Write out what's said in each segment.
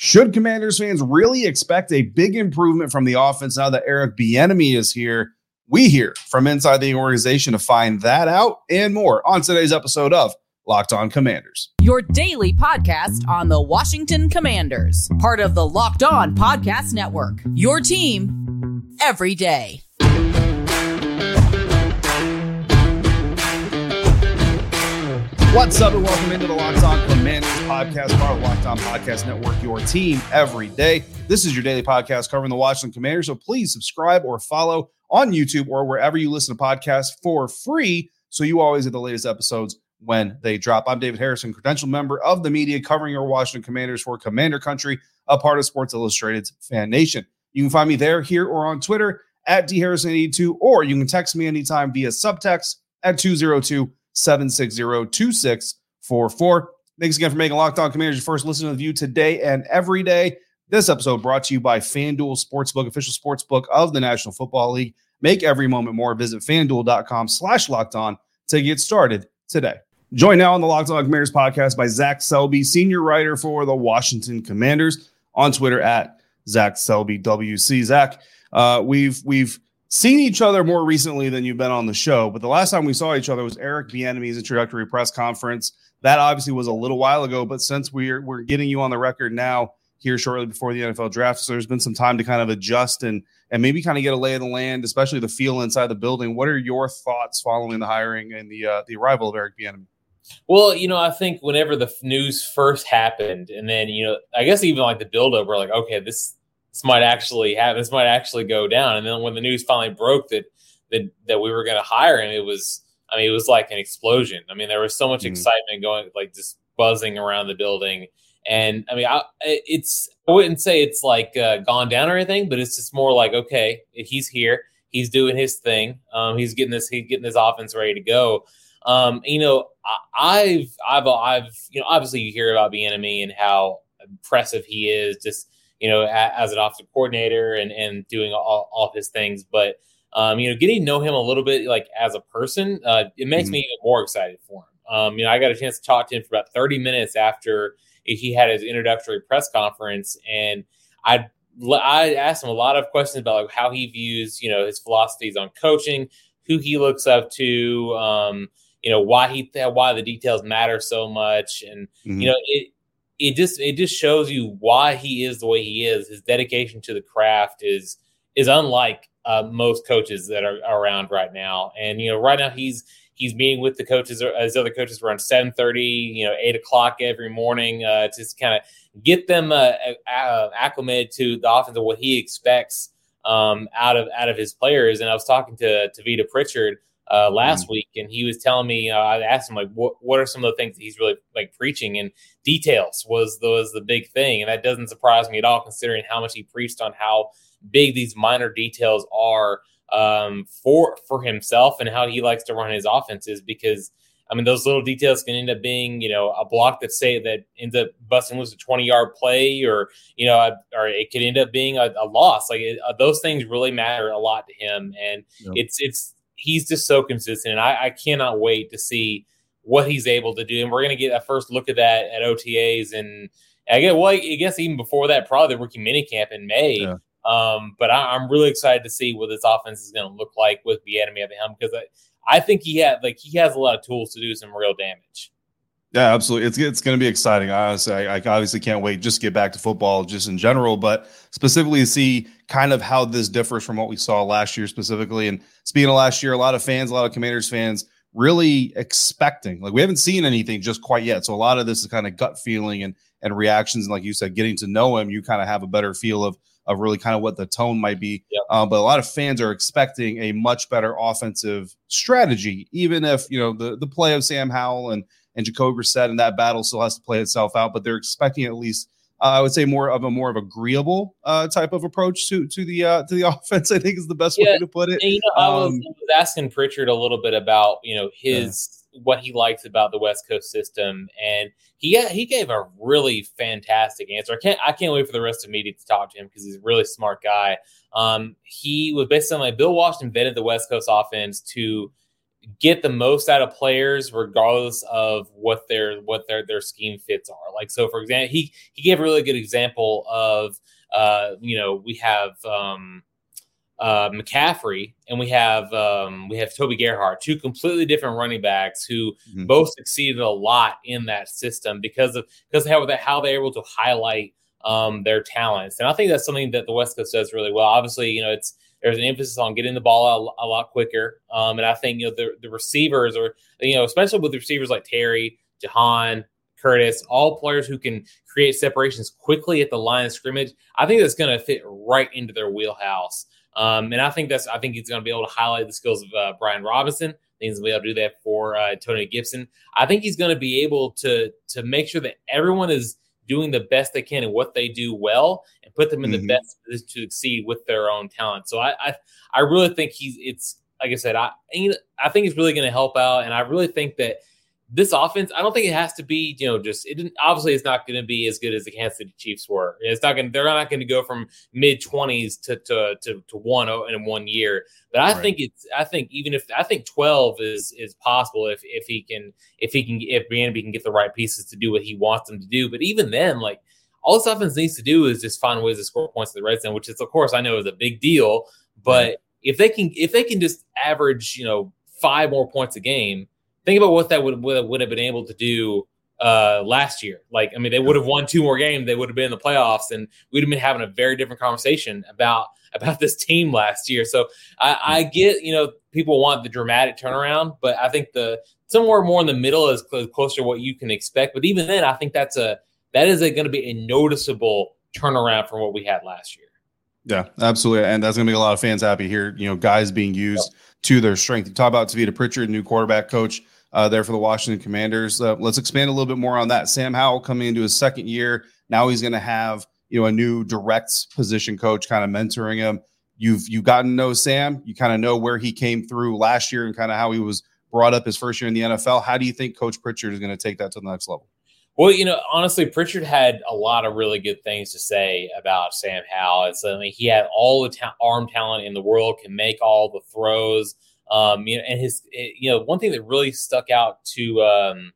Should Commanders fans really expect a big improvement from the offense now that Eric Bieniemy is here? We hear from inside the organization to find that out and more on today's episode of Locked On Commanders. Your daily podcast on the Washington Commanders, part of the Locked On Podcast Network. Your team every day. What's up, and welcome into the Locked On Commanders podcast, part of the Locked On Podcast Network, your team every day. This is your daily podcast covering the Washington Commanders. So please subscribe or follow on YouTube or wherever you listen to podcasts for free so you always get the latest episodes when they drop. I'm David Harrison, credential member of the media covering your Washington Commanders for Commander Country, a part of Sports Illustrated's Fan Nation. You can find me there, here, or on Twitter at dharrison82, or you can text me anytime via subtext at 202- 760-2644. Thanks again for making Locked On Commanders your first listen to the view today and every day. This episode brought to you by FanDuel Sportsbook, official sportsbook of the National Football League. Make every moment more. Visit fanduel.com slash locked on to get started today. Joined now on the Locked On Commanders podcast by Zach Selby, senior writer for the Washington Commanders on Twitter at Zach Selby WC. Zach, uh, we've we've seen each other more recently than you've been on the show, but the last time we saw each other was Eric Bieniemy's introductory press conference. That obviously was a little while ago, but since we're we're getting you on the record now here shortly before the NFL draft, so there's been some time to kind of adjust and and maybe kind of get a lay of the land, especially the feel inside the building. What are your thoughts following the hiring and the uh, the arrival of Eric Bieniemy? Well, you know, I think whenever the news first happened, and then you know, I guess even like the buildup, we're like, okay, this this might actually have this might actually go down. And then when the news finally broke that that that we were going to hire him, it was I mean it was like an explosion. I mean there was so much mm-hmm. excitement going like just buzzing around the building. And I mean I, it's I wouldn't say it's like uh, gone down or anything, but it's just more like okay he's here, he's doing his thing, um, he's getting this he's getting this offense ready to go. Um, you know, I, I've, I've, I've, you know, obviously you hear about Bieniemy and how impressive he is. Just you know, as an offensive coordinator and, and doing all, all of his things. But, um, you know, getting to know him a little bit, like as a person, uh, it makes mm-hmm. me even more excited for him. Um, you know, I got a chance to talk to him for about 30 minutes after he had his introductory press conference. And I, I asked him a lot of questions about like how he views, you know, his philosophies on coaching, who he looks up to, um, you know, why he, why the details matter so much. And, mm-hmm. you know, it, it just it just shows you why he is the way he is. His dedication to the craft is is unlike uh, most coaches that are around right now. And you know, right now he's he's meeting with the coaches as other coaches around seven thirty, you know, eight o'clock every morning uh, to kind of get them uh, acclimated to the offense of what he expects um, out of out of his players. And I was talking to to Vita Pritchard uh, last mm week, and he was telling me. Uh, I asked him like, what what are some of the things that he's really like preaching? And details was the, was the big thing, and that doesn't surprise me at all, considering how much he preached on how big these minor details are um, for for himself and how he likes to run his offenses. Because I mean, those little details can end up being, you know, a block that say that ends up busting loose a 20 yard play, or, you know, or it could end up being a, a loss. Like it, uh, those things really matter a lot to him. And yep. it's, it's, he's just so consistent. And I, I cannot wait to see what he's able to do. And we're going to get a first look at that at OTAs. And I guess, well, I guess even before that, probably the rookie minicamp in May. Yeah. Um, but I, am really excited to see what this offense is going to look like with Bieniemy at the helm because I, I think he had like he has a lot of tools to do some real damage. Yeah, absolutely. It's it's going to be exciting. Honestly, I, I obviously can't wait just to get back to football just in general, but specifically to see kind of how this differs from what we saw last year specifically. And speaking of last year, a lot of fans, a lot of Commanders fans, really expecting like we haven't seen anything just quite yet. So a lot of this is kind of gut feeling and and reactions, and like you said, getting to know him, you kind of have a better feel of of really kind of what the tone might be. Yep. Um, but a lot of fans are expecting a much better offensive strategy, even if you know the the play of Sam Howell and and Jacoby Brissett and that battle still has to play itself out. But they're expecting at least uh, I would say more of a more of agreeable uh, type of approach to to the uh, to the offense. I think is the best yeah, way to put it. And, you know, I, was, um, I, was, asking Pritchard a little bit about you know his yeah. what he likes about the West Coast system, and he he gave a really fantastic answer. I can't I can't wait for the rest of the media to talk to him because he's a really smart guy. Um, he was basically like Bill Washington invented the West Coast offense to get the most out of players regardless of what their what their their scheme fits are. Like so, for example, he he gave a really good example of uh, you know we have um, uh, McCaffrey and we have um, we have Toby Gerhart, two completely different running backs who mm-hmm. both succeeded a lot in that system because of because of how, how they're able to highlight um, their talents. And I think that's something that the West Coast does really well. Obviously, you know it's there's an emphasis on getting the ball a, a lot quicker. Um, and I think you know the, the receivers are you know especially with receivers like Terry, Jahan, Curtis, all players who can create separations quickly at the line of scrimmage. I think that's going to fit right into their wheelhouse. Um, and I think that's I think he's going to be able to highlight the skills of uh, Brian Robinson. I think he's going to be able to do that for uh, Tony Gibson. I think he's going to be able to to make sure that everyone is doing the best they can and what they do well and put them in mm-hmm. the best position to succeed with their own talent. So I, I, I really think he's, it's, like I said, I, I think he's really going to help out. And I really think that this offense, I don't think it has to be, you know, just it obviously it's not going to be as good as the Kansas City Chiefs were. It's not going they're not going to go from mid 20s to, to to to one oh, in one year. But I right. think it's I think even if I think 12 is is possible if if he can if he can if Bieniemy can get the right pieces to do what he wants them to do. But even then, like all this offense needs to do is just find ways to score points in the red zone, which is of course I know is a big deal. But right. if they can if they can just average, you know, five more points a game think about what that would would, would have been able to do uh, last year. Like, I mean, they would have won two more games. They would have been in the playoffs, and we'd have been having a very different conversation about about this team last year. So I, I get, you know, people want the dramatic turnaround, but I think the somewhere more in the middle is closer to what you can expect. But even then, I think that's a that is going to be a noticeable turnaround from what we had last year. Yeah, absolutely, and that's going to make a lot of fans happy here. You know, guys being used yep. to their strength. You talk about Tavita Pritchard, new quarterback coach uh, there for the Washington Commanders. Uh, let's expand a little bit more on that. Sam Howell coming into his second year. Now he's going to have you know a new direct position coach kind of mentoring him. You've you gotten to know Sam. You kind of know where he came through last year and kind of how he was brought up his first year in the NFL. How do you think Coach Pritchard is going to take that to the next level? Well, you know, honestly, Pritchard had a lot of really good things to say about Sam Howell. It's, I mean, he had all the ta- arm talent in the world, can make all the throws. Um, you know, and his, eh, you know, one thing that really stuck out to um,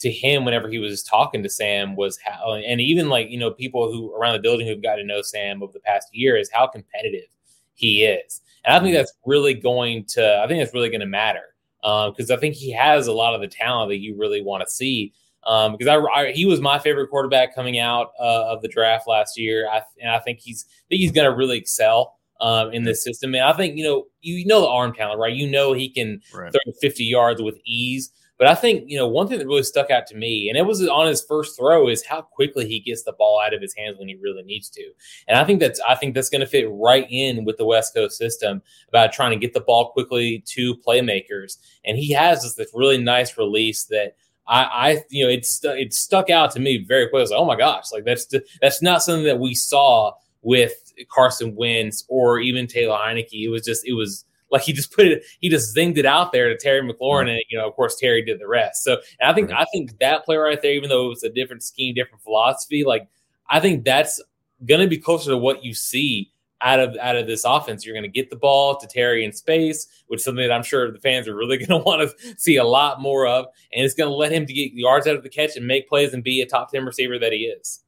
to him whenever he was talking to Sam was how, and even like you know, people who around the building who've got to know Sam over the past year is how competitive he is, and I think mm-hmm. that's really going to, I think that's really going to matter because um, I think he has a lot of the talent that you really want to see. Um, because I, I, he was my favorite quarterback coming out uh, of the draft last year, I, and I think he's I think he's going to really excel um, in this system. And I think you know you know the arm talent, right? You know he can right. throw 50 yards with ease. But I think you know one thing that really stuck out to me, and it was on his first throw, is how quickly he gets the ball out of his hands when he really needs to. And I think that's I think that's going to fit right in with the West Coast system about trying to get the ball quickly to playmakers. And he has this, this really nice release that I, I you know it's it stuck out to me very quickly. Like, oh my gosh, like that's that's not something that we saw with Carson Wentz or even Taylor Heinicke. It was just it was like he just put it he just zinged it out there to Terry McLaurin mm-hmm. and you know of course Terry did the rest. So I think mm-hmm. I think that play right there, even though it was a different scheme, different philosophy, like I think that's gonna be closer to what you see out of out of this offense. You're going to get the ball to Terry in space, which is something that I'm sure the fans are really going to want to see a lot more of, and it's going to let him to get yards out of the catch and make plays and be a top ten receiver that he is.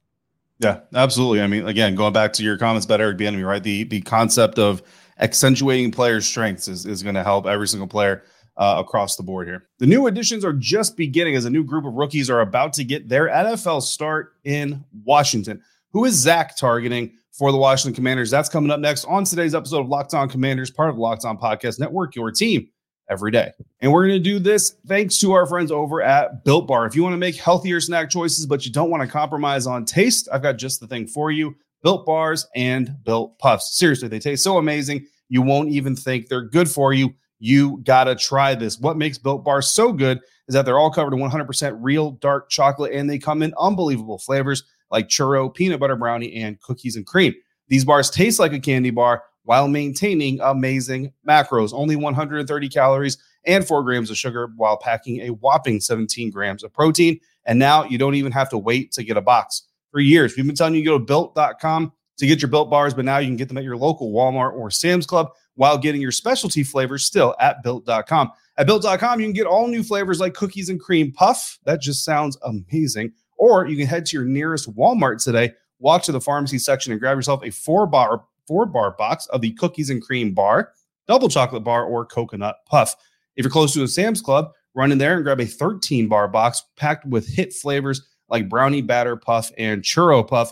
Yeah, absolutely. I mean, again, going back to your comments about Eric Bieniemy, right? The the concept of accentuating players' strengths is, is going to help every single player uh, across the board here. The new additions are just beginning as a new group of rookies are about to get their NFL start in Washington. Who is Zach targeting for the Washington Commanders? That's coming up next on today's episode of Locked On Commanders, part of the Locked On Podcast Network, your team every day. And we're going to do this thanks to our friends over at Built Bar. If you want to make healthier snack choices, but you don't want to compromise on taste, I've got just the thing for you Built Bars and Built Puffs. Seriously, they taste so amazing. You won't even think they're good for you. You got to try this. What makes Built Bars so good is that they're all covered in 100% real dark chocolate and they come in unbelievable flavors like churro, peanut butter brownie, and cookies and cream. These bars taste like a candy bar while maintaining amazing macros, only 130 calories and four grams of sugar while packing a whopping 17 grams of protein. And now you don't even have to wait to get a box. For years, we've been telling you to go to built.com to get your built bars, but now you can get them at your local Walmart or Sam's Club while getting your specialty flavors still at built.com. At built.com, you can get all new flavors like cookies and cream puff. That just sounds amazing. Or you can head to your nearest Walmart today, walk to the pharmacy section and grab yourself a four bar four bar box of the cookies and cream bar, double chocolate bar, or coconut puff. If you're close to a Sam's Club, run in there and grab a 13 bar box packed with hit flavors like brownie batter puff and churro puff.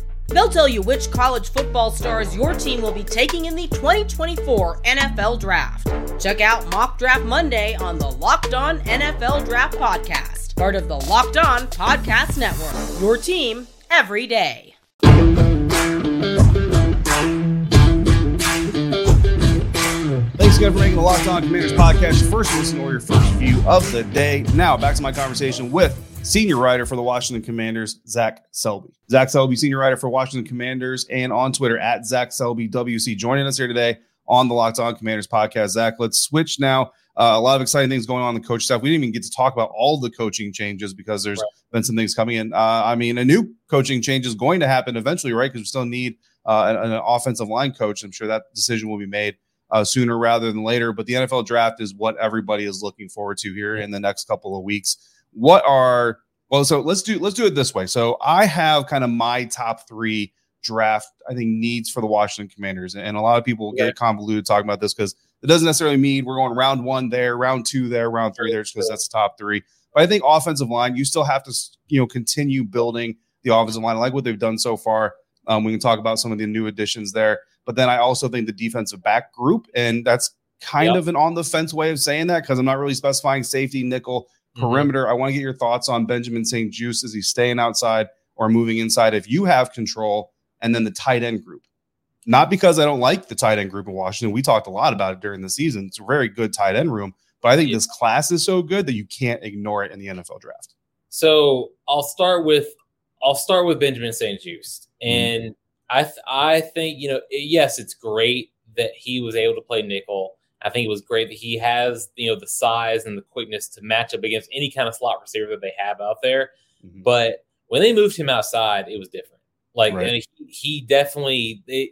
They'll tell you which college football stars your team will be taking in the 2024 NFL Draft. Check out Mock Draft Monday on the Locked On NFL Draft Podcast, part of the Locked On Podcast Network. Your team every day. Thanks again for making the Locked On Commanders podcast your first listen or your first view of the day. Now, back to my conversation with senior writer for the Washington Commanders, Zach Selby. Zach Selby, senior writer for Washington Commanders, and on Twitter at Zach Selby WC, joining us here today on the Locked On Commanders podcast. Zach, let's switch now. Uh, a lot of exciting things going on in the coach stuff. We didn't even get to talk about all the coaching changes because there's right. been some things coming in. Uh, I mean, a new coaching change is going to happen eventually, right? Because we still need uh, an, an, offensive line coach. I'm sure that decision will be made uh, sooner rather than later. But the NFL draft is what everybody is looking forward to here in the next couple of weeks what are well so let's do let's do it this way. So i have kind of my top three draft i think needs for the washington commanders. And a lot of people get convoluted talking about this because it doesn't necessarily mean we're going round one there round two there round three there just because that's the top three. But i think offensive line you still have to you know continue building the offensive line. I like what they've done so far. Um, we can talk about some of the new additions there. But then i also think the defensive back group and that's kind yep. of an on the fence way of saying that because i'm not really specifying safety nickel. Perimeter. Mm-hmm. I want to get your thoughts on Benjamin St-Juste. Is he staying outside or moving inside? If you have control, and then the tight end group. Not because I don't like the tight end group in Washington. We talked a lot about it during the season. It's a very good tight end room, but I think yeah. this class is so good that you can't ignore it in the NFL draft. So I'll start with I'll start with Benjamin St-Juste, mm-hmm. and mm-hmm. I th- I think you know yes, it's great that he was able to play nickel. I think it was great that he has you know the size and the quickness to match up against any kind of slot receiver that they have out there. Mm-hmm. But when they moved him outside, it was different. Like right. he, he, definitely it,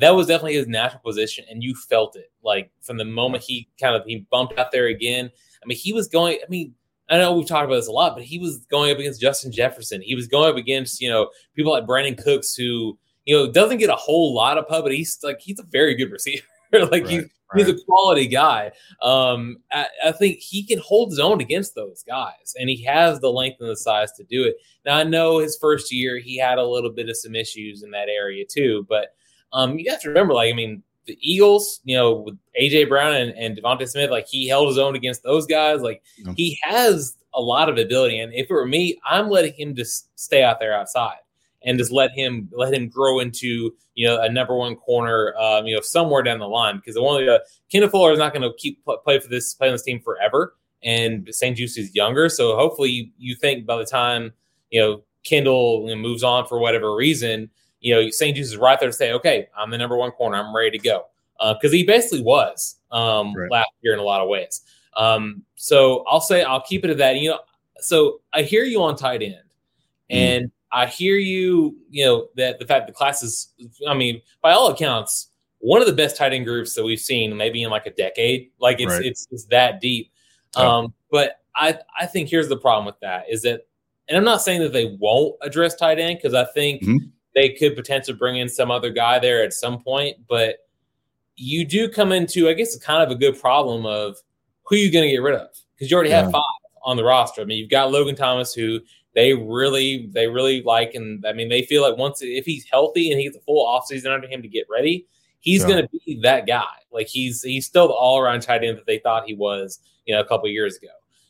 that was definitely his natural position, and you felt it. Like from the moment he kind of he bumped out there again. I mean, he was going. I mean, I know we've talked about this a lot, but he was going up against Justin Jefferson. He was going up against you know people like Brandin Cooks, who you know doesn't get a whole lot of pub, but he's like he's a very good receiver. like right. he's Right. He's a quality guy. Um, I, I, think he can hold his own against those guys, and he has the length and the size to do it. Now, I know his first year he had a little bit of some issues in that area too, but um, you have to remember, like, I mean, the Eagles, you know, with AJ Brown and, and DeVonta Smith, like he held his own against those guys. Like he has a lot of ability, and if it were me, I'm letting him just stay out there outside and just let him let him grow into you know a number one corner, um, you know somewhere down the line because the one uh, Kendall Fuller is not going to keep play for this play on this team forever, and St-Juste is younger, so hopefully you, you think by the time you know Kendall you know, moves on for whatever reason, you know St-Juste is right there to say, okay, I'm the number one corner, I'm ready to go because uh, he basically was um, right. last year in a lot of ways. Um, so I'll say I'll keep it at that. You know, so I hear you on tight end, mm. I hear you, you know, that the fact the class is, I mean, by all accounts, one of the best tight end groups that we've seen maybe in like a decade. Like it's right. it's, it's that deep. Oh. Um, but I I think here's the problem with that is that, and I'm not saying that they won't address tight end because I think mm-hmm. they could potentially bring in some other guy there at some point, but you do come into I guess kind of a good problem of who you're going to get rid of because you already yeah. have five on the roster. I mean, you've got Logan Thomas who they really they really like and I mean they feel like once if he's healthy and he gets a full offseason under him to get ready, he's yeah. going to be that guy. Like he's he's still the all around tight end that they thought he was, you know, a couple years ago.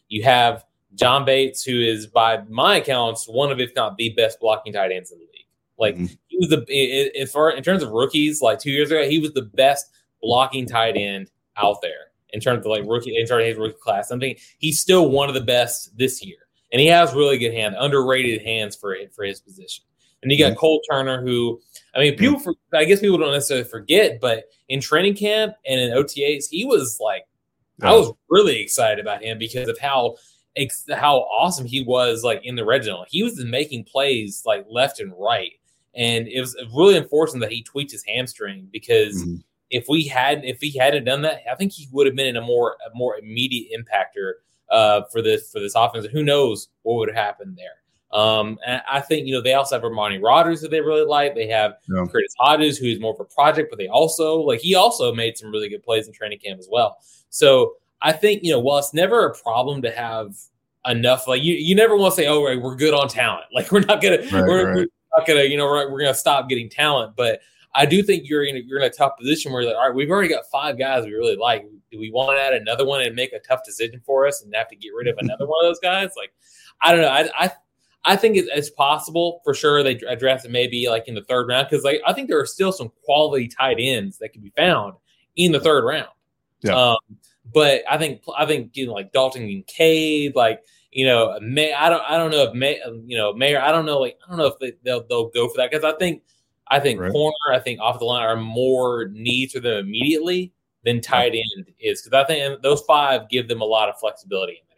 You have John Bates, who is by my accounts one of, if not the best blocking tight ends in the league. Like mm-hmm. he was the far in terms of rookies, like two years ago, he was the best blocking tight end out there in terms of like rookie in terms of his rookie class. I think he's still one of the best this year, and he has really good hand, underrated hands for for his position. And you got mm-hmm. Cole Turner, who I mean, people, for, I guess people don't necessarily forget, but in training camp and in OTAs, he was like, yeah. I was really excited about him because of how how awesome he was like in the red zone. He was making plays like left and right, and it was really unfortunate that he tweaked his hamstring because. Mm-hmm if we had if he hadn't done that, I think he would have been in a more a more immediate impactor uh, for this for this offense. who knows what would have happened there? Um, and I think you know they also have Armani Rogers that they really like. They have yeah. Curtis Hodges, who's more of a project, but they also like he also made some really good plays in training camp as well. So I think you know while it's never a problem to have enough, like you you never want to say, oh, right, we're good on talent. Like we're not gonna right, we're, right. we're, not gonna you know we're, we're gonna stop getting talent, but I do think you're in a, you're in a tough position where you're like, all right, we've already got five guys we really like. Do we want to add another one and make a tough decision for us and have to get rid of another one of those guys? Like, I don't know. I I, I think it's, possible for sure. They drafted maybe like in the third round because like I think there are still some quality tight ends that can be found in the third round. Yeah. Um, but I think I think you know like Dalton Kincaid, like you know, May I don't I don't know if May you know Mayer I don't know like I don't know if they, they'll they'll go for that because I think I think right. corner, I think off the line are more needs for them immediately than tight end is because I think those five give them a lot of flexibility in that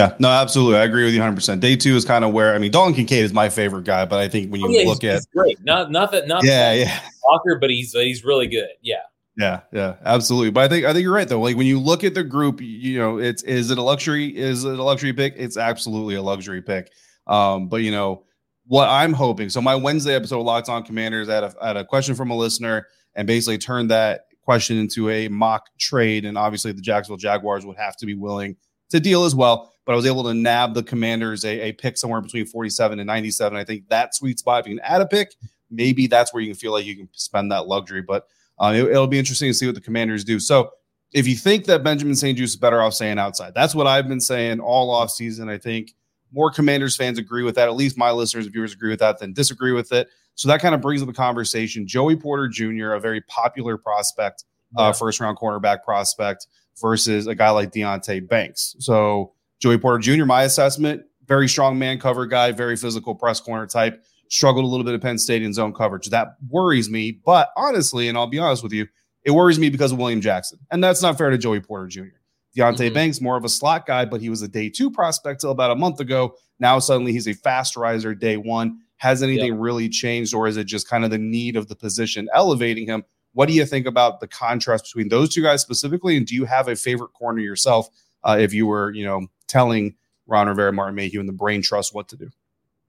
area. Yeah, no, absolutely. I agree with you 100%. Day two is kind of where, I mean, Dalton Kincaid is my favorite guy, but I think when you oh, yeah, look he's, at. He's great. Not, not that, not yeah, yeah. Walker, but he's, he's really good. Yeah. Yeah, yeah, absolutely. But I think I think you're right though. Like when you look at the group, you know, it's is it a luxury? Is it a luxury pick? It's absolutely a luxury pick. Um, but you know, what I'm hoping. So my Wednesday episode Locked On Commanders had a, had a question from a listener and basically turned that question into a mock trade. And obviously the Jacksonville Jaguars would have to be willing to deal as well. But I was able to nab the Commanders a, a pick somewhere between 47 and 97. I think that sweet spot, if you can add a pick, maybe that's where you can feel like you can spend that luxury. But uh, it, will be interesting to see what the Commanders do. So if you think that Benjamin St-Juste is better off staying outside, that's what I've been saying all off season. I think – more Commanders fans agree with that. At least my listeners and viewers agree with that, then disagree with it. So that kind of brings up the conversation. Joey Porter Jr., a very popular prospect, uh, yeah. uh, first round cornerback prospect, versus a guy like Deonte Banks. So Joey Porter Jr., my assessment, very strong man cover guy, very physical press corner type. Struggled a little bit of Penn State in zone coverage. That worries me. But honestly, and I'll be honest with you, it worries me because of William Jackson. And that's not fair to Joey Porter Jr. Deonte mm-hmm. Banks, more of a slot guy, but he was a day two prospect till about a month ago. Now suddenly he's a fast riser day one. Has anything yep. really changed, or is it just kind of the need of the position elevating him? What do you think about the contrast between those two guys specifically? And do you have a favorite corner yourself uh, if you were, you know, telling Ron Rivera, Martin Mayhew, and the brain trust what to do?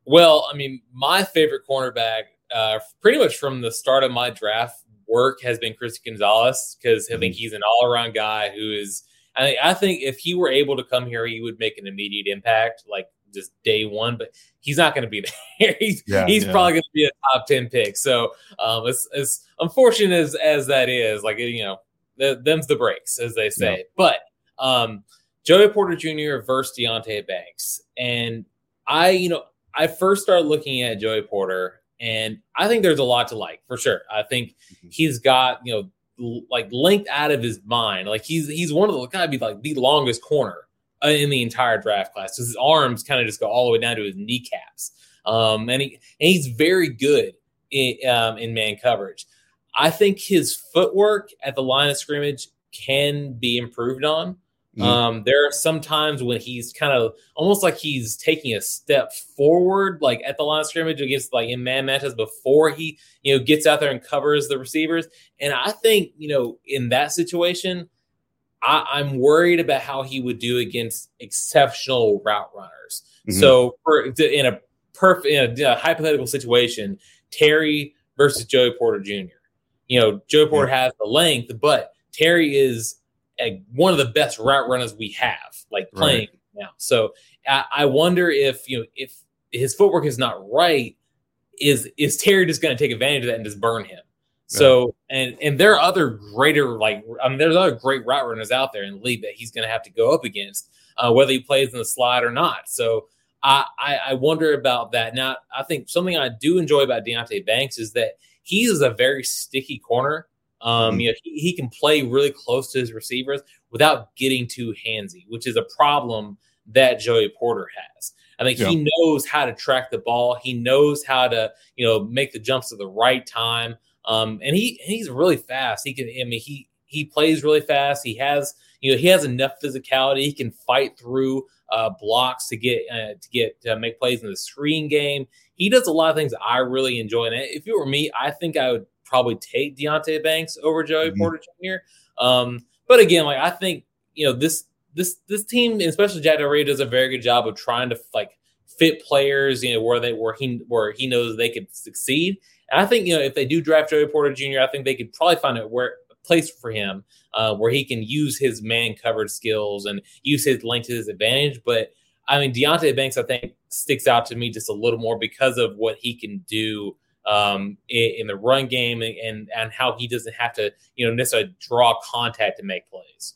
Well, I mean, my favorite cornerback, uh, pretty much from the start of my draft work, has been Chris Gonzalez because I think mm-hmm. he's an all around guy who is I, I think if he were able to come here, he would make an immediate impact, like just day one. But he's not going to be there. he's yeah, he's yeah. probably going to be a top ten pick. So um, as as unfortunate as as that is, like you know, the, them's the breaks, as they say. Yeah. But um, Joey Porter Jr. versus Deonte Banks, and I, you know, I first started looking at Joey Porter, and I think there's a lot to like for sure. I think mm-hmm. he's got you know like length out of his mind. Like he's he's one of the kind of be like the longest corner uh, in the entire draft class. Because his arms kind of just go all the way down to his kneecaps. Um, and he and he's very good in, um, in man coverage. I think his footwork at the line of scrimmage can be improved on. Mm-hmm. Um, there are some times when he's kind of almost like he's taking a step forward, like at the line of scrimmage against like in man matches before he, you know, gets out there and covers the receivers. And I think, you know, in that situation, I, am worried about how he would do against exceptional route runners. Mm-hmm. So for in a perfect in a, hypothetical situation, Terry versus Joey Porter Jr. You know, Joey Porter has the length, but Terry is a, one of the best route runners we have, like playing right. now. So I, I wonder if you know if his footwork is not right, is is Terry just going to take advantage of that and just burn him? So and and there are other greater like I mean there's other great route runners out there in the league that he's going to have to go up against, uh, whether he plays in the slot or not. So I, I I wonder about that. Now I think something I do enjoy about Deonte Banks is that he is a very sticky corner. Um, mm-hmm. you know, he, he can play really close to his receivers without getting too handsy, which is a problem that Joey Porter has. I think yeah. he knows how to track the ball. He knows how to, you know, make the jumps at the right time. Um, and he he's really fast. He can. I mean, he he plays really fast. He has you know he has enough physicality. He can fight through uh, blocks to get uh, to get to make plays in the screen game. He does a lot of things I really enjoy. And if it were me, I think I would probably take Deonte Banks over Joey mm-hmm. Porter Jr. Um, but again, like I think you know this this this team, especially Jack Del Rio, does a very good job of trying to like fit players, you know, where they where he where he knows they could succeed. And I think you know if they do draft Joey Porter Jr., I think they could probably find a where place for him uh, where he can use his man covered skills and use his length to his advantage. But I mean, Deonte Banks, I think sticks out to me just a little more because of what he can do um, in, in, the run game and, and and how he doesn't have to you know necessarily draw contact to make plays.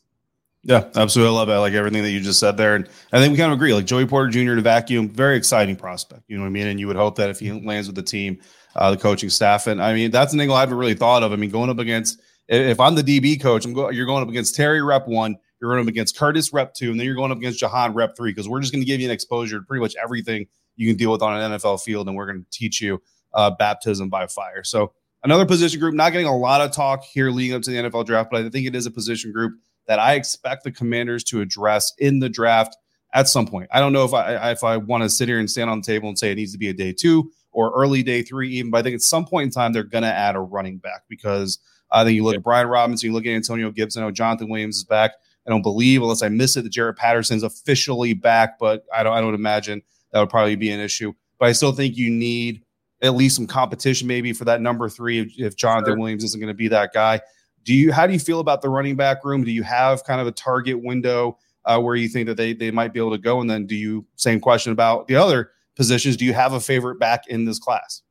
Yeah, absolutely. I love it. I like everything that you just said there. And I think we kind of agree. Like Joey Porter Jr. in a vacuum, very exciting prospect. You know what I mean? And you would hope that if he lands with the team, uh, the coaching staff. And I mean, that's an angle I haven't really thought of. I mean, going up against if I'm the DB coach, I'm go, you're going up against Terry Rep one, you're going up against Curtis Rep two, and then you're going up against Jahan Rep three because we're just going to give you an exposure to pretty much everything you can deal with on an NFL field, and we're going to teach you uh, baptism by fire. So another position group, not getting a lot of talk here leading up to the NFL draft, but I think it is a position group that I expect the Commanders to address in the draft at some point. I don't know if I if I want to sit here and stand on the table and say it needs to be a day two or early day three, even. But I think at some point in time they're going to add a running back because I think you look at Brian Robinson, you look at Antonio Gibson. Oh, Jonathan Williams is back. I don't believe, unless I miss it, that Jaret Patterson's officially back, but I don't. I don't imagine that would probably be an issue. But I still think you need at least some competition, maybe for that number three. If, if Jonathan sure. Williams isn't going to be that guy, do you? How do you feel about the running back room? Do you have kind of a target window uh, where you think that they they might be able to go? And then do you same question about the other positions? Do you have a favorite back in this class?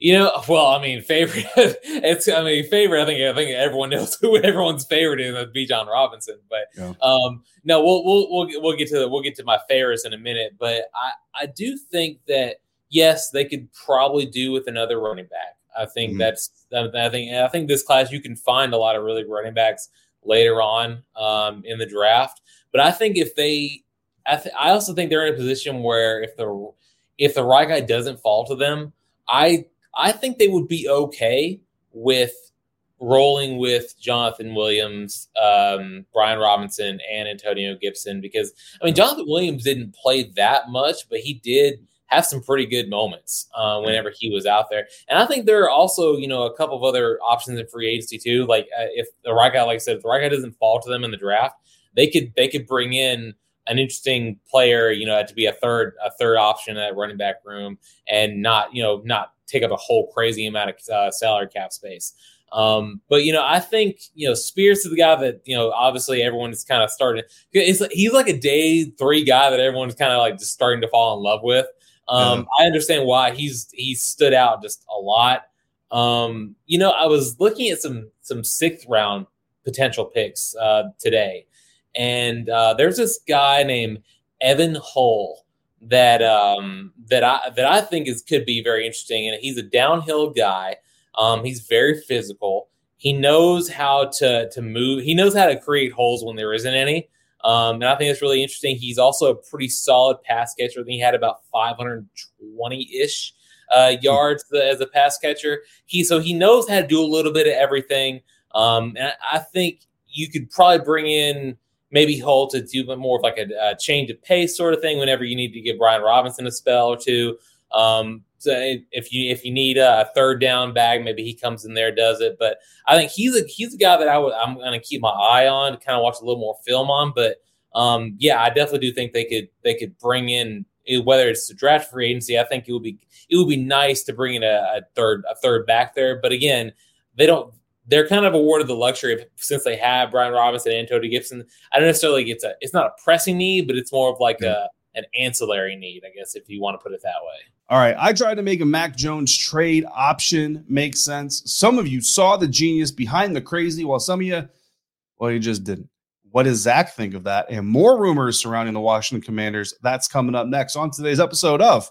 You know, well, I mean, favorite. it's, I mean, favorite. I think, I think everyone knows who everyone's favorite is. That'd Bijan Robinson. But yeah. um, no, we'll, we'll we'll we'll get to the, we'll get to my favorites in a minute. But I I do think that yes, they could probably do with another running back. I think mm-hmm. that's I think I think this class you can find a lot of really running backs later on um, in the draft. But I think if they, I, th- I also think they're in a position where if the if the right guy doesn't fall to them, I I think they would be okay with rolling with Jonathan Williams, um, Brian Robinson, and Antonio Gibson because I mean Jonathan Williams didn't play that much, but he did have some pretty good moments uh, whenever he was out there. And I think there are also you know a couple of other options in free agency too. Like uh, if the right guy, like I said, if the right guy doesn't fall to them in the draft, they could they could bring in an interesting player, you know, to be a third a third option at running back room and not you know not take up a whole crazy amount of uh, salary cap space. Um, but you know, I think you know Spears is the guy that you know obviously everyone is kind of starting. It's like, he's like a day three guy that everyone's kind of like just starting to fall in love with. Um, I understand why he's he stood out just a lot. Um, you know, I was looking at some some sixth round potential picks uh, today, and uh, there's this guy named Evan Hull that um, that I that I think is could be very interesting. And he's a downhill guy. Um, he's very physical. He knows how to to move. He knows how to create holes when there isn't any. Um, and I think it's really interesting. He's also a pretty solid pass catcher. I think he had about 520 ish uh, yards as a pass catcher. He so he knows how to do a little bit of everything. Um, and I think you could probably bring in maybe Hull to do more of like a, a, change of pace sort of thing whenever you need to give Brian Robinson a spell or two. Um, so if you if you need a third down bag, maybe he comes in there does it. But I think he's a he's a guy that I'm going to keep my eye on to kind of watch a little more film on. But um, yeah, I definitely do think they could they could bring in whether it's a draft free agency. I think it would be it would be nice to bring in a, a third a third back there. But again, they don't they're kind of awarded the luxury of since they have Brian Robinson and Antonio Gibson. I don't necessarily get a it's not a pressing need, but it's more of like a an ancillary need, I guess, if you want to put it that way. All right. I tried to make a Mac Jones trade option make sense. Some of you saw the genius behind the crazy, while some of you, well, you just didn't. What does Zach think of that? And more rumors surrounding the Washington Commanders. That's coming up next on today's episode of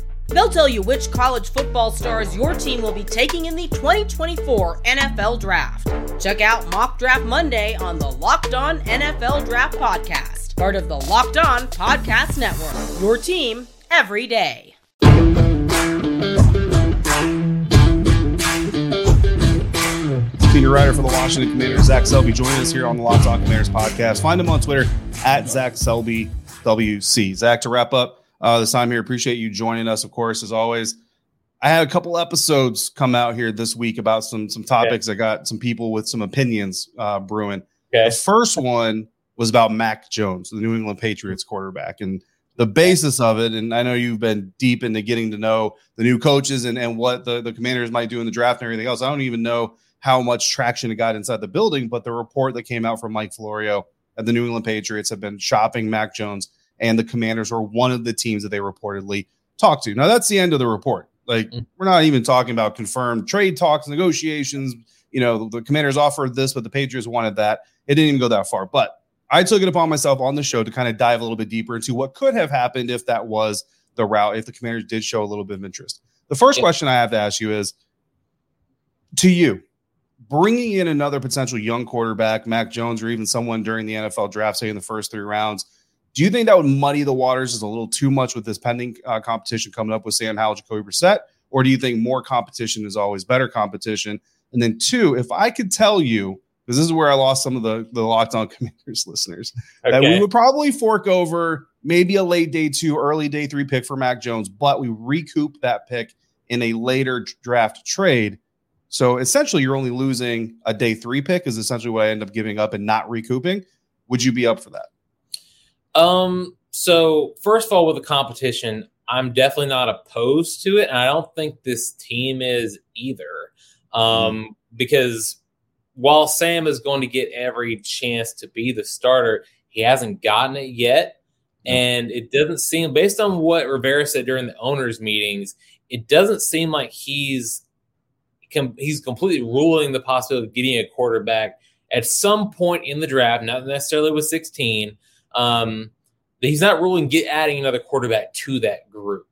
They'll tell you which college football stars your team will be taking in the 2024 NFL Draft. Check out Mock Draft Monday on the Locked On NFL Draft Podcast part of the Locked On Podcast Network. Your team every day. Senior writer for the Washington Commanders, Zach Selby, joining us here on the Locked On Commanders podcast. Find him on Twitter at Zach Selby WC. Zach, to wrap up uh, this time here, appreciate you joining us, of course, as always. I had a couple episodes come out here this week about some some topics. Okay. I got some people with some opinions uh, brewing. Okay. The first one was about Mac Jones, the New England Patriots quarterback, and the basis of it. And I know you've been deep into getting to know the new coaches and, and what the, the commanders might do in the draft and everything else. I don't even know how much traction it got inside the building, but the report that came out from Mike Florio at the New England Patriots have been shopping Mac Jones, and the commanders were one of the teams that they reportedly talked to. Now, that's the end of the report. Like, mm. we're not even talking about confirmed trade talks, negotiations. You know, the commanders offered this, but the Patriots wanted that. It didn't even go that far. But I took it upon myself on the show to kind of dive a little bit deeper into what could have happened if that was the route, if the commanders did show a little bit of interest. The first yeah. question I have to ask you is to you, bringing in another potential young quarterback, Mac Jones, or even someone during the NFL draft, say in the first three rounds, do you think that would muddy the waters as a little too much with this pending uh, competition coming up with Sam Howell, Jacoby Brissett? Or do you think more competition is always better competition? And then, two, if I could tell you because this is where I lost some of the the Locked On Commanders listeners. Okay. That we would probably fork over maybe a late day two, early day three pick for Mac Jones, but we recoup that pick in a later draft trade. So essentially, you're only losing a day three pick. Is essentially what I end up giving up and not recouping. Would you be up for that? Um. So first of all, with the competition, I'm definitely not opposed to it, and I don't think this team is either. Um, mm. because while Sam is going to get every chance to be the starter, he hasn't gotten it yet. And it doesn't seem, based on what Rivera said during the owners' meetings, it doesn't seem like he's com- he's completely ruling the possibility of getting a quarterback at some point in the draft, not necessarily with 16. Um, he's not ruling get adding another quarterback to that group.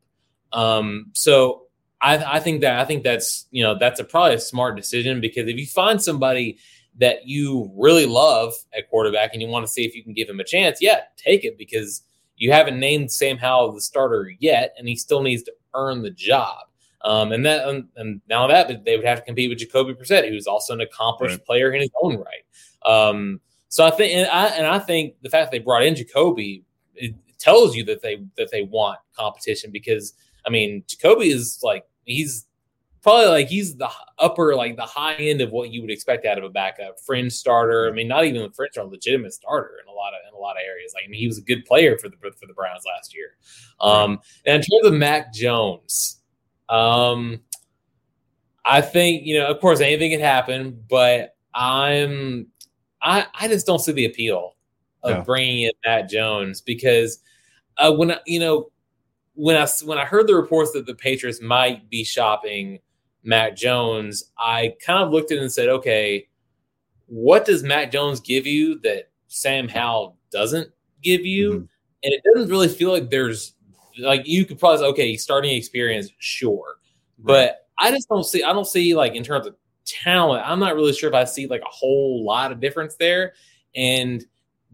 Um, so I, I think that I think that's you know that's a probably a smart decision because if you find somebody that you really love at quarterback and you want to see if you can give him a chance, yeah, take it because you haven't named Sam Howell the starter yet, and he still needs to earn the job. Um, and that and, and now that they would have to compete with Jacoby Brissett, who's also an accomplished right. player in his own right. Um, so I think, and I, and I think the fact that they brought in Jacoby tells you that they that they want competition because I mean Jacoby is like he's probably like he's the upper like the high end of what you would expect out of a backup fringe starter. I mean, not even a fringe starter, a legitimate starter in a lot of in a lot of areas. Like I mean, he was a good player for the for the Browns last year. Um, and in terms of Mac Jones, um, I think you know, of course, anything can happen, but I'm I I just don't see the appeal of yeah. bringing in Mac Jones because uh, when I, you know when I when I heard the reports that the Patriots might be shopping Mac Jones, I kind of looked at it and said, okay, what does Mac Jones give you that Sam Howell doesn't give you? Mm-hmm. And it doesn't really feel like there's like you could probably say, okay, starting experience, sure, right. but I just don't see I don't see like in terms of talent, I'm not really sure if I see like a whole lot of difference there. And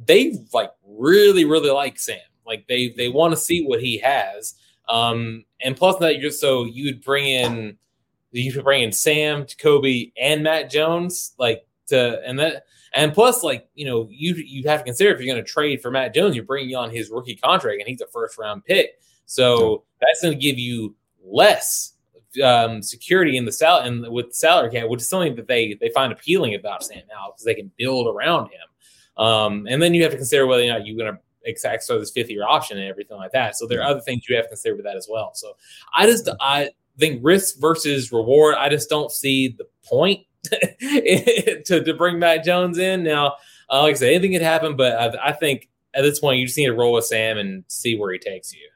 they like really, really like Sam. Like they they want to see what he has. Um, and plus that you're so you'd bring in you could bring in Sam, Jacoby, and Mac Jones, like to and that and plus like you know you you have to consider if you're going to trade for Mac Jones, you're bringing on his rookie contract, and he's a first round pick, so that's going to give you less um, security in the sal and with the salary cap, which is something that they they find appealing about Sam now because they can build around him. Um, and then you have to consider whether or not you're going to exact this fifth year option and everything like that. So there are other things you have to consider with that as well. So I just I think risk versus reward. I just don't see the point to to bring Mac Jones in now. Uh, like I said, anything could happen, but I, I think at this point you just need to roll with Sam and see where he takes you.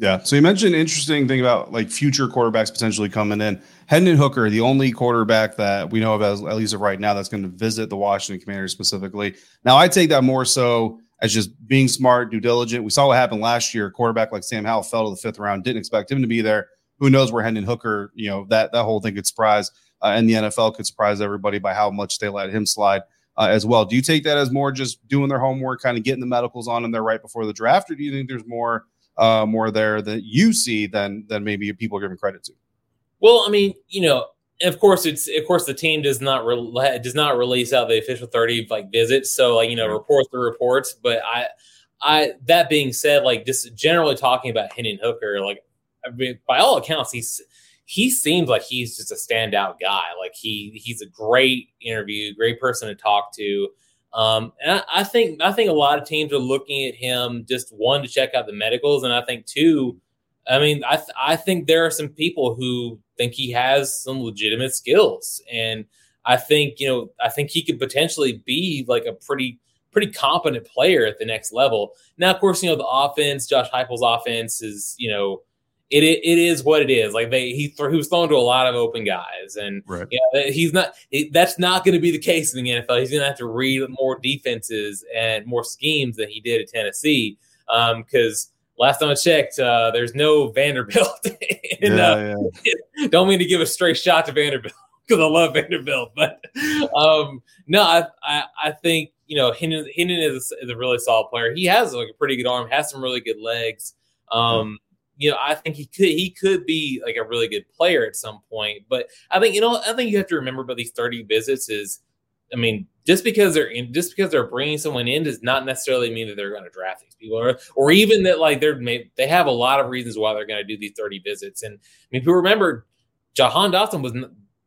Yeah. So you mentioned an interesting thing about like future quarterbacks potentially coming in. Hendon Hooker, the only quarterback that we know of as at least of right now that's going to visit the Washington Commanders specifically. Now I take that more so as just being smart, due diligent. We saw what happened last year. A quarterback like Sam Howell fell to the fifth round. Didn't expect him to be there. Who knows where Hendon Hooker, you know, that that whole thing could surprise, uh, and the NFL could surprise everybody by how much they let him slide uh, as well. Do you take that as more just doing their homework, kind of getting the medicals on them there right before the draft, or do you think there's more uh, more there that you see than than maybe people are giving credit to? Well, I mean, you know, of course it's of course the team does not re- does not release out the official 30 like visits. So like you know reports the reports. But i i that being said like just generally talking about Hendon Hooker like I mean, by all accounts he's he seems like he's just a standout guy. Like he he's a great interview great person to talk to um and I, I think i think a lot of teams are looking at him just one to check out the medicals and i think two I mean, I th- I think there are some people who think he has some legitimate skills, and I think you know I think he could potentially be like a pretty pretty competent player at the next level. Now, of course, you know the offense, Josh Heupel's offense is you know it it, it is what it is. Like they he th- he was thrown to a lot of open guys, and right. yeah, he's not. It, that's not going to be the case in the NFL. He's going to have to read more defenses and more schemes than he did at Tennessee, because. Um, last time I checked, uh, there's no Vanderbilt. and, yeah, uh, yeah. Don't mean to give a straight shot to Vanderbilt because I love Vanderbilt, but um, no, I, I, I think you know Hendon, Hendon is, is, a really solid player. He has like a pretty good arm, has some really good legs. Um, you know, I think he could he could be like a really good player at some point. But I think you know I think you have to remember about these 30 visits is I mean, just because they're in, just because they're bringing someone in does not necessarily mean that they're going to draft these people, or or even that like they're they have a lot of reasons why they're going to do these thirty visits. And I mean, people remember Jahan Dotson was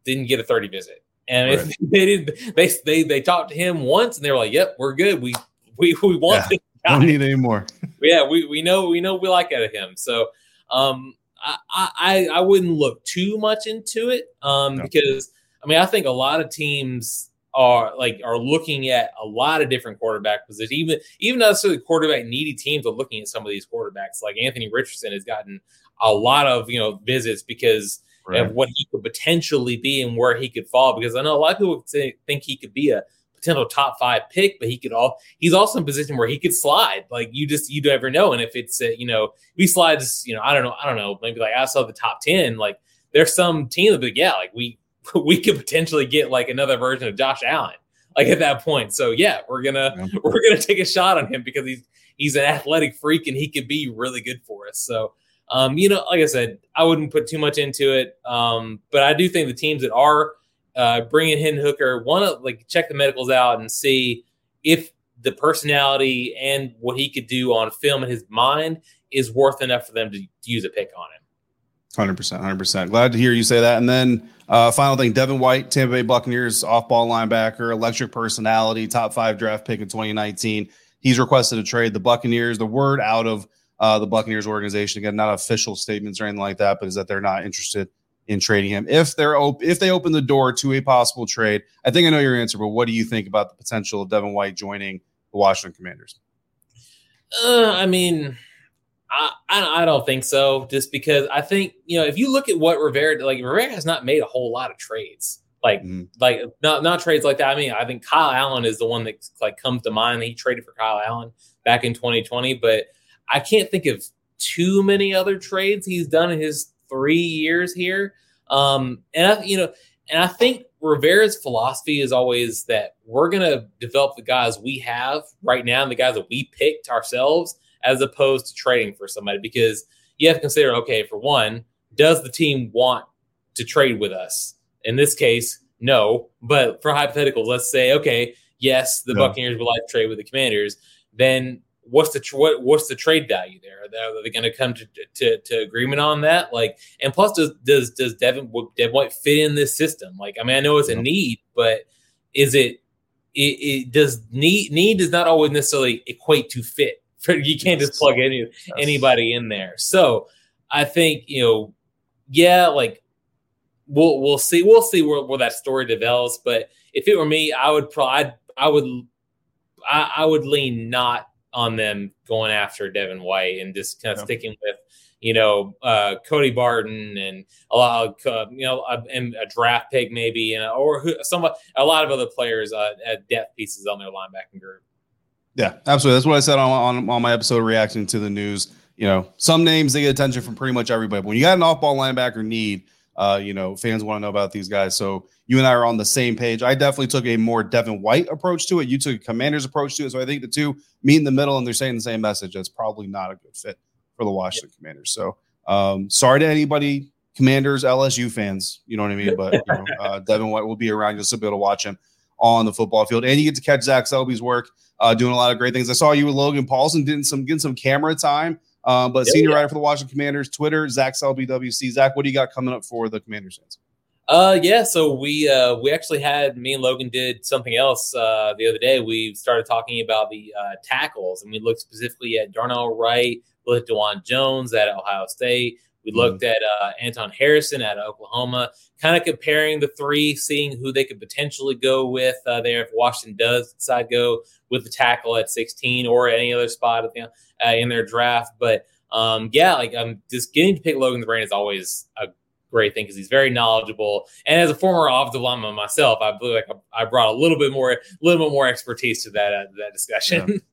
didn't get a thirty visit, and right. they did they they they talked to him once, and they were like, "Yep, we're good. We we we want yeah, Don't need any more. yeah, we we know we know we like out of him. So, um, I I I wouldn't look too much into it, um, no. because I mean I think a lot of teams are like are looking at a lot of different quarterback positions. Even even not necessarily quarterback needy teams are looking at some of these quarterbacks. Like Anthony Richardson has gotten a lot of you know visits because right. of what he could potentially be and where he could fall. Because I know a lot of people think he could be a potential top five pick, but he could all he's also in a position where he could slide. Like you just you never know. And if it's uh, you know if he slides, you know I don't know I don't know maybe like I saw the top ten, like there's some team that like, yeah like we we could potentially get like another version of Josh Allen like at that point. So yeah, we're gonna yeah. we're gonna take a shot on him because he's he's an athletic freak and he could be really good for us. So um, you know, like I said, I wouldn't put too much into it, um, but I do think the teams that are uh, bringing in Hooker want to like check the medicals out and see if the personality and what he could do on film in his mind is worth enough for them to, to use a pick on him. Hundred percent, hundred percent. Glad to hear you say that. And then uh, final thing, Devin White, Tampa Bay Buccaneers, off-ball linebacker, electric personality, top five draft pick in 2019. He's requested a trade. The Buccaneers, the word out of uh, the Buccaneers organization again, not official statements or anything like that, but is that they're not interested in trading him. If they're op- if they open the door to a possible trade, I think I know your answer. But what do you think about the potential of Devin White joining the Washington Commanders? Uh, I mean I, I, don't think so. Just because I think you know if you look at what Rivera like Rivera has not made a whole lot of trades like mm-hmm. like not not trades like that. I mean I think Kyle Allen is the one that like comes to mind. He traded for Kyle Allen back in 2020, but I can't think of too many other trades he's done in his three years here. Um, and I you know and I think Rivera's philosophy is always that we're gonna develop the guys we have right now and the guys that we picked ourselves as opposed to trading for somebody because you have to consider okay, for one, does the team want to trade with us? In this case, no. But for hypotheticals, let's say, okay, yes, the. Buccaneers would like to trade with the Commanders. Then what's the tr- what, what's the trade value there? Are they, they going to come to, to, to agreement on that? Like, and plus, does does does Devin Devin White fit in this system? Like, I mean, I know it's a need, but is it it, it does need need does not always necessarily equate to fit. You can't just plug any yes. anybody in there. So I think you know, yeah, like we'll we'll see we'll see where, where that story develops. But if it were me, I would probably I would I, I would lean not on them going after Devin White and just kind of yeah. sticking with you know, uh, Cody Barton and a lot of, uh, you know, a, and a draft pick maybe, and or who, some a lot of other players uh, at depth pieces on their linebacking group. Yeah, absolutely. That's what I said on, on, on my episode reacting to the news. You know, some names they get attention from pretty much everybody. But when you got an off-ball linebacker need, uh, you know, fans want to know about these guys. So you and I are on the same page. I definitely took a more Devin White approach to it. You took a Commander's approach to it. So I think the two meet in the middle, and they're saying the same message. That's probably not a good fit for the Washington yep. Commanders. So um, sorry to anybody, Commanders, LSU fans. You know what I mean? But you know, uh, Devin White will be around. You'll still be able to watch him on the football field, and you get to catch Zach Selby's work, uh, doing a lot of great things. I saw you with Logan Paulson, getting some getting some camera time. Um, but yeah, senior yeah. writer for the Washington Commanders, Twitter, Zach Selby WC. Zach, what do you got coming up for the Commanders fans? Uh, yeah. So we uh, we actually had me and Logan did something else uh, the other day. We started talking about the uh, tackles, and we looked specifically at Darnell Wright, looked at Dawand Jones at Ohio State. We mm-hmm. looked at uh, Anton Harrison at Oklahoma, kind of comparing the three, seeing who they could potentially go with uh, there if Washington does decide go with the tackle at 16 or any other spot the, uh, in their draft. But um, yeah, like I'm just getting to pick Logan's brain is always a great thing because he's very knowledgeable. And as a former offensive lineman myself, I believe like I brought a little bit more, a little bit more expertise to that uh, that discussion. Yeah.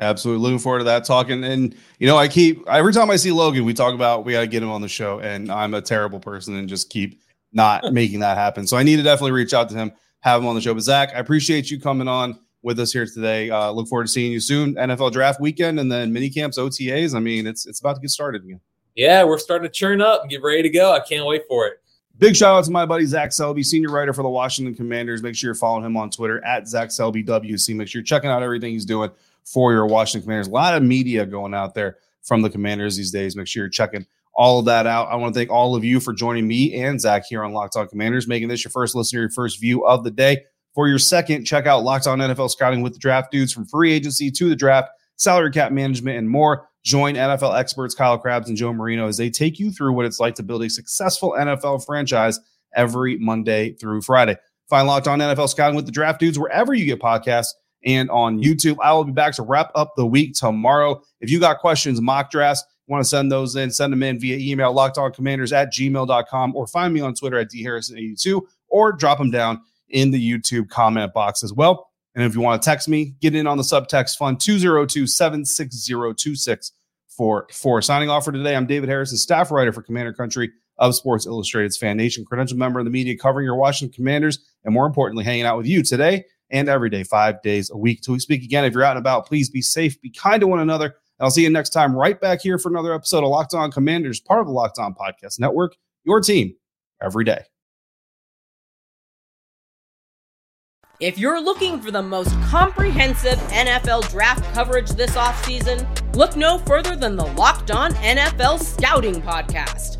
Absolutely. Looking forward to that talking. And, you know, I keep, every time I see Logan, we talk about we got to get him on the show. And I'm a terrible person and just keep not making that happen. So I need to definitely reach out to him, have him on the show. But Zach, I appreciate you coming on with us here today. Uh, look forward to seeing you soon. NFL draft weekend and then mini camps, OTAs. I mean, it's, it's about to get started again. Yeah, we're starting to churn up and get ready to go. I can't wait for it. Big shout out to my buddy Zach Selby, senior writer for the Washington Commanders. Make sure you're following him on Twitter at Zach Selby WC. Make sure you're checking out everything he's doing for your Washington Commanders. A lot of media going out there from the Commanders these days. Make sure you're checking all of that out. I want to thank all of you for joining me and Zach here on Locked On Commanders, making this your first listener, your first view of the day. For your second, check out Locked On NFL Scouting with the Draft Dudes from free agency to the draft, salary cap management, and more. Join NFL experts Kyle Crabbs and Joe Marino as they take you through what it's like to build a successful NFL franchise every Monday through Friday. Find Locked On NFL Scouting with the Draft Dudes wherever you get podcasts and on YouTube. I will be back to wrap up the week tomorrow. If you got questions, mock drafts, want to send those in, send them in via email, lockedoncommanders at gmail.com, or find me on Twitter at dharrison82, or drop them down in the YouTube comment box as well. And if you want to text me, get in on the subtext fund 202 760 for Signing off for today, I'm David Harrison, staff writer for Commander Country of Sports Illustrated's Fan Nation, credential member of the media covering your Washington Commanders, and more importantly, hanging out with you today and every day, five days a week. Till we speak again, if you're out and about, please be safe, be kind to one another. And I'll see you next time right back here for another episode of Locked On Commanders, part of the Locked On Podcast Network, your team every day. If you're looking for the most comprehensive NFL draft coverage this offseason, look no further than the Locked On NFL Scouting Podcast.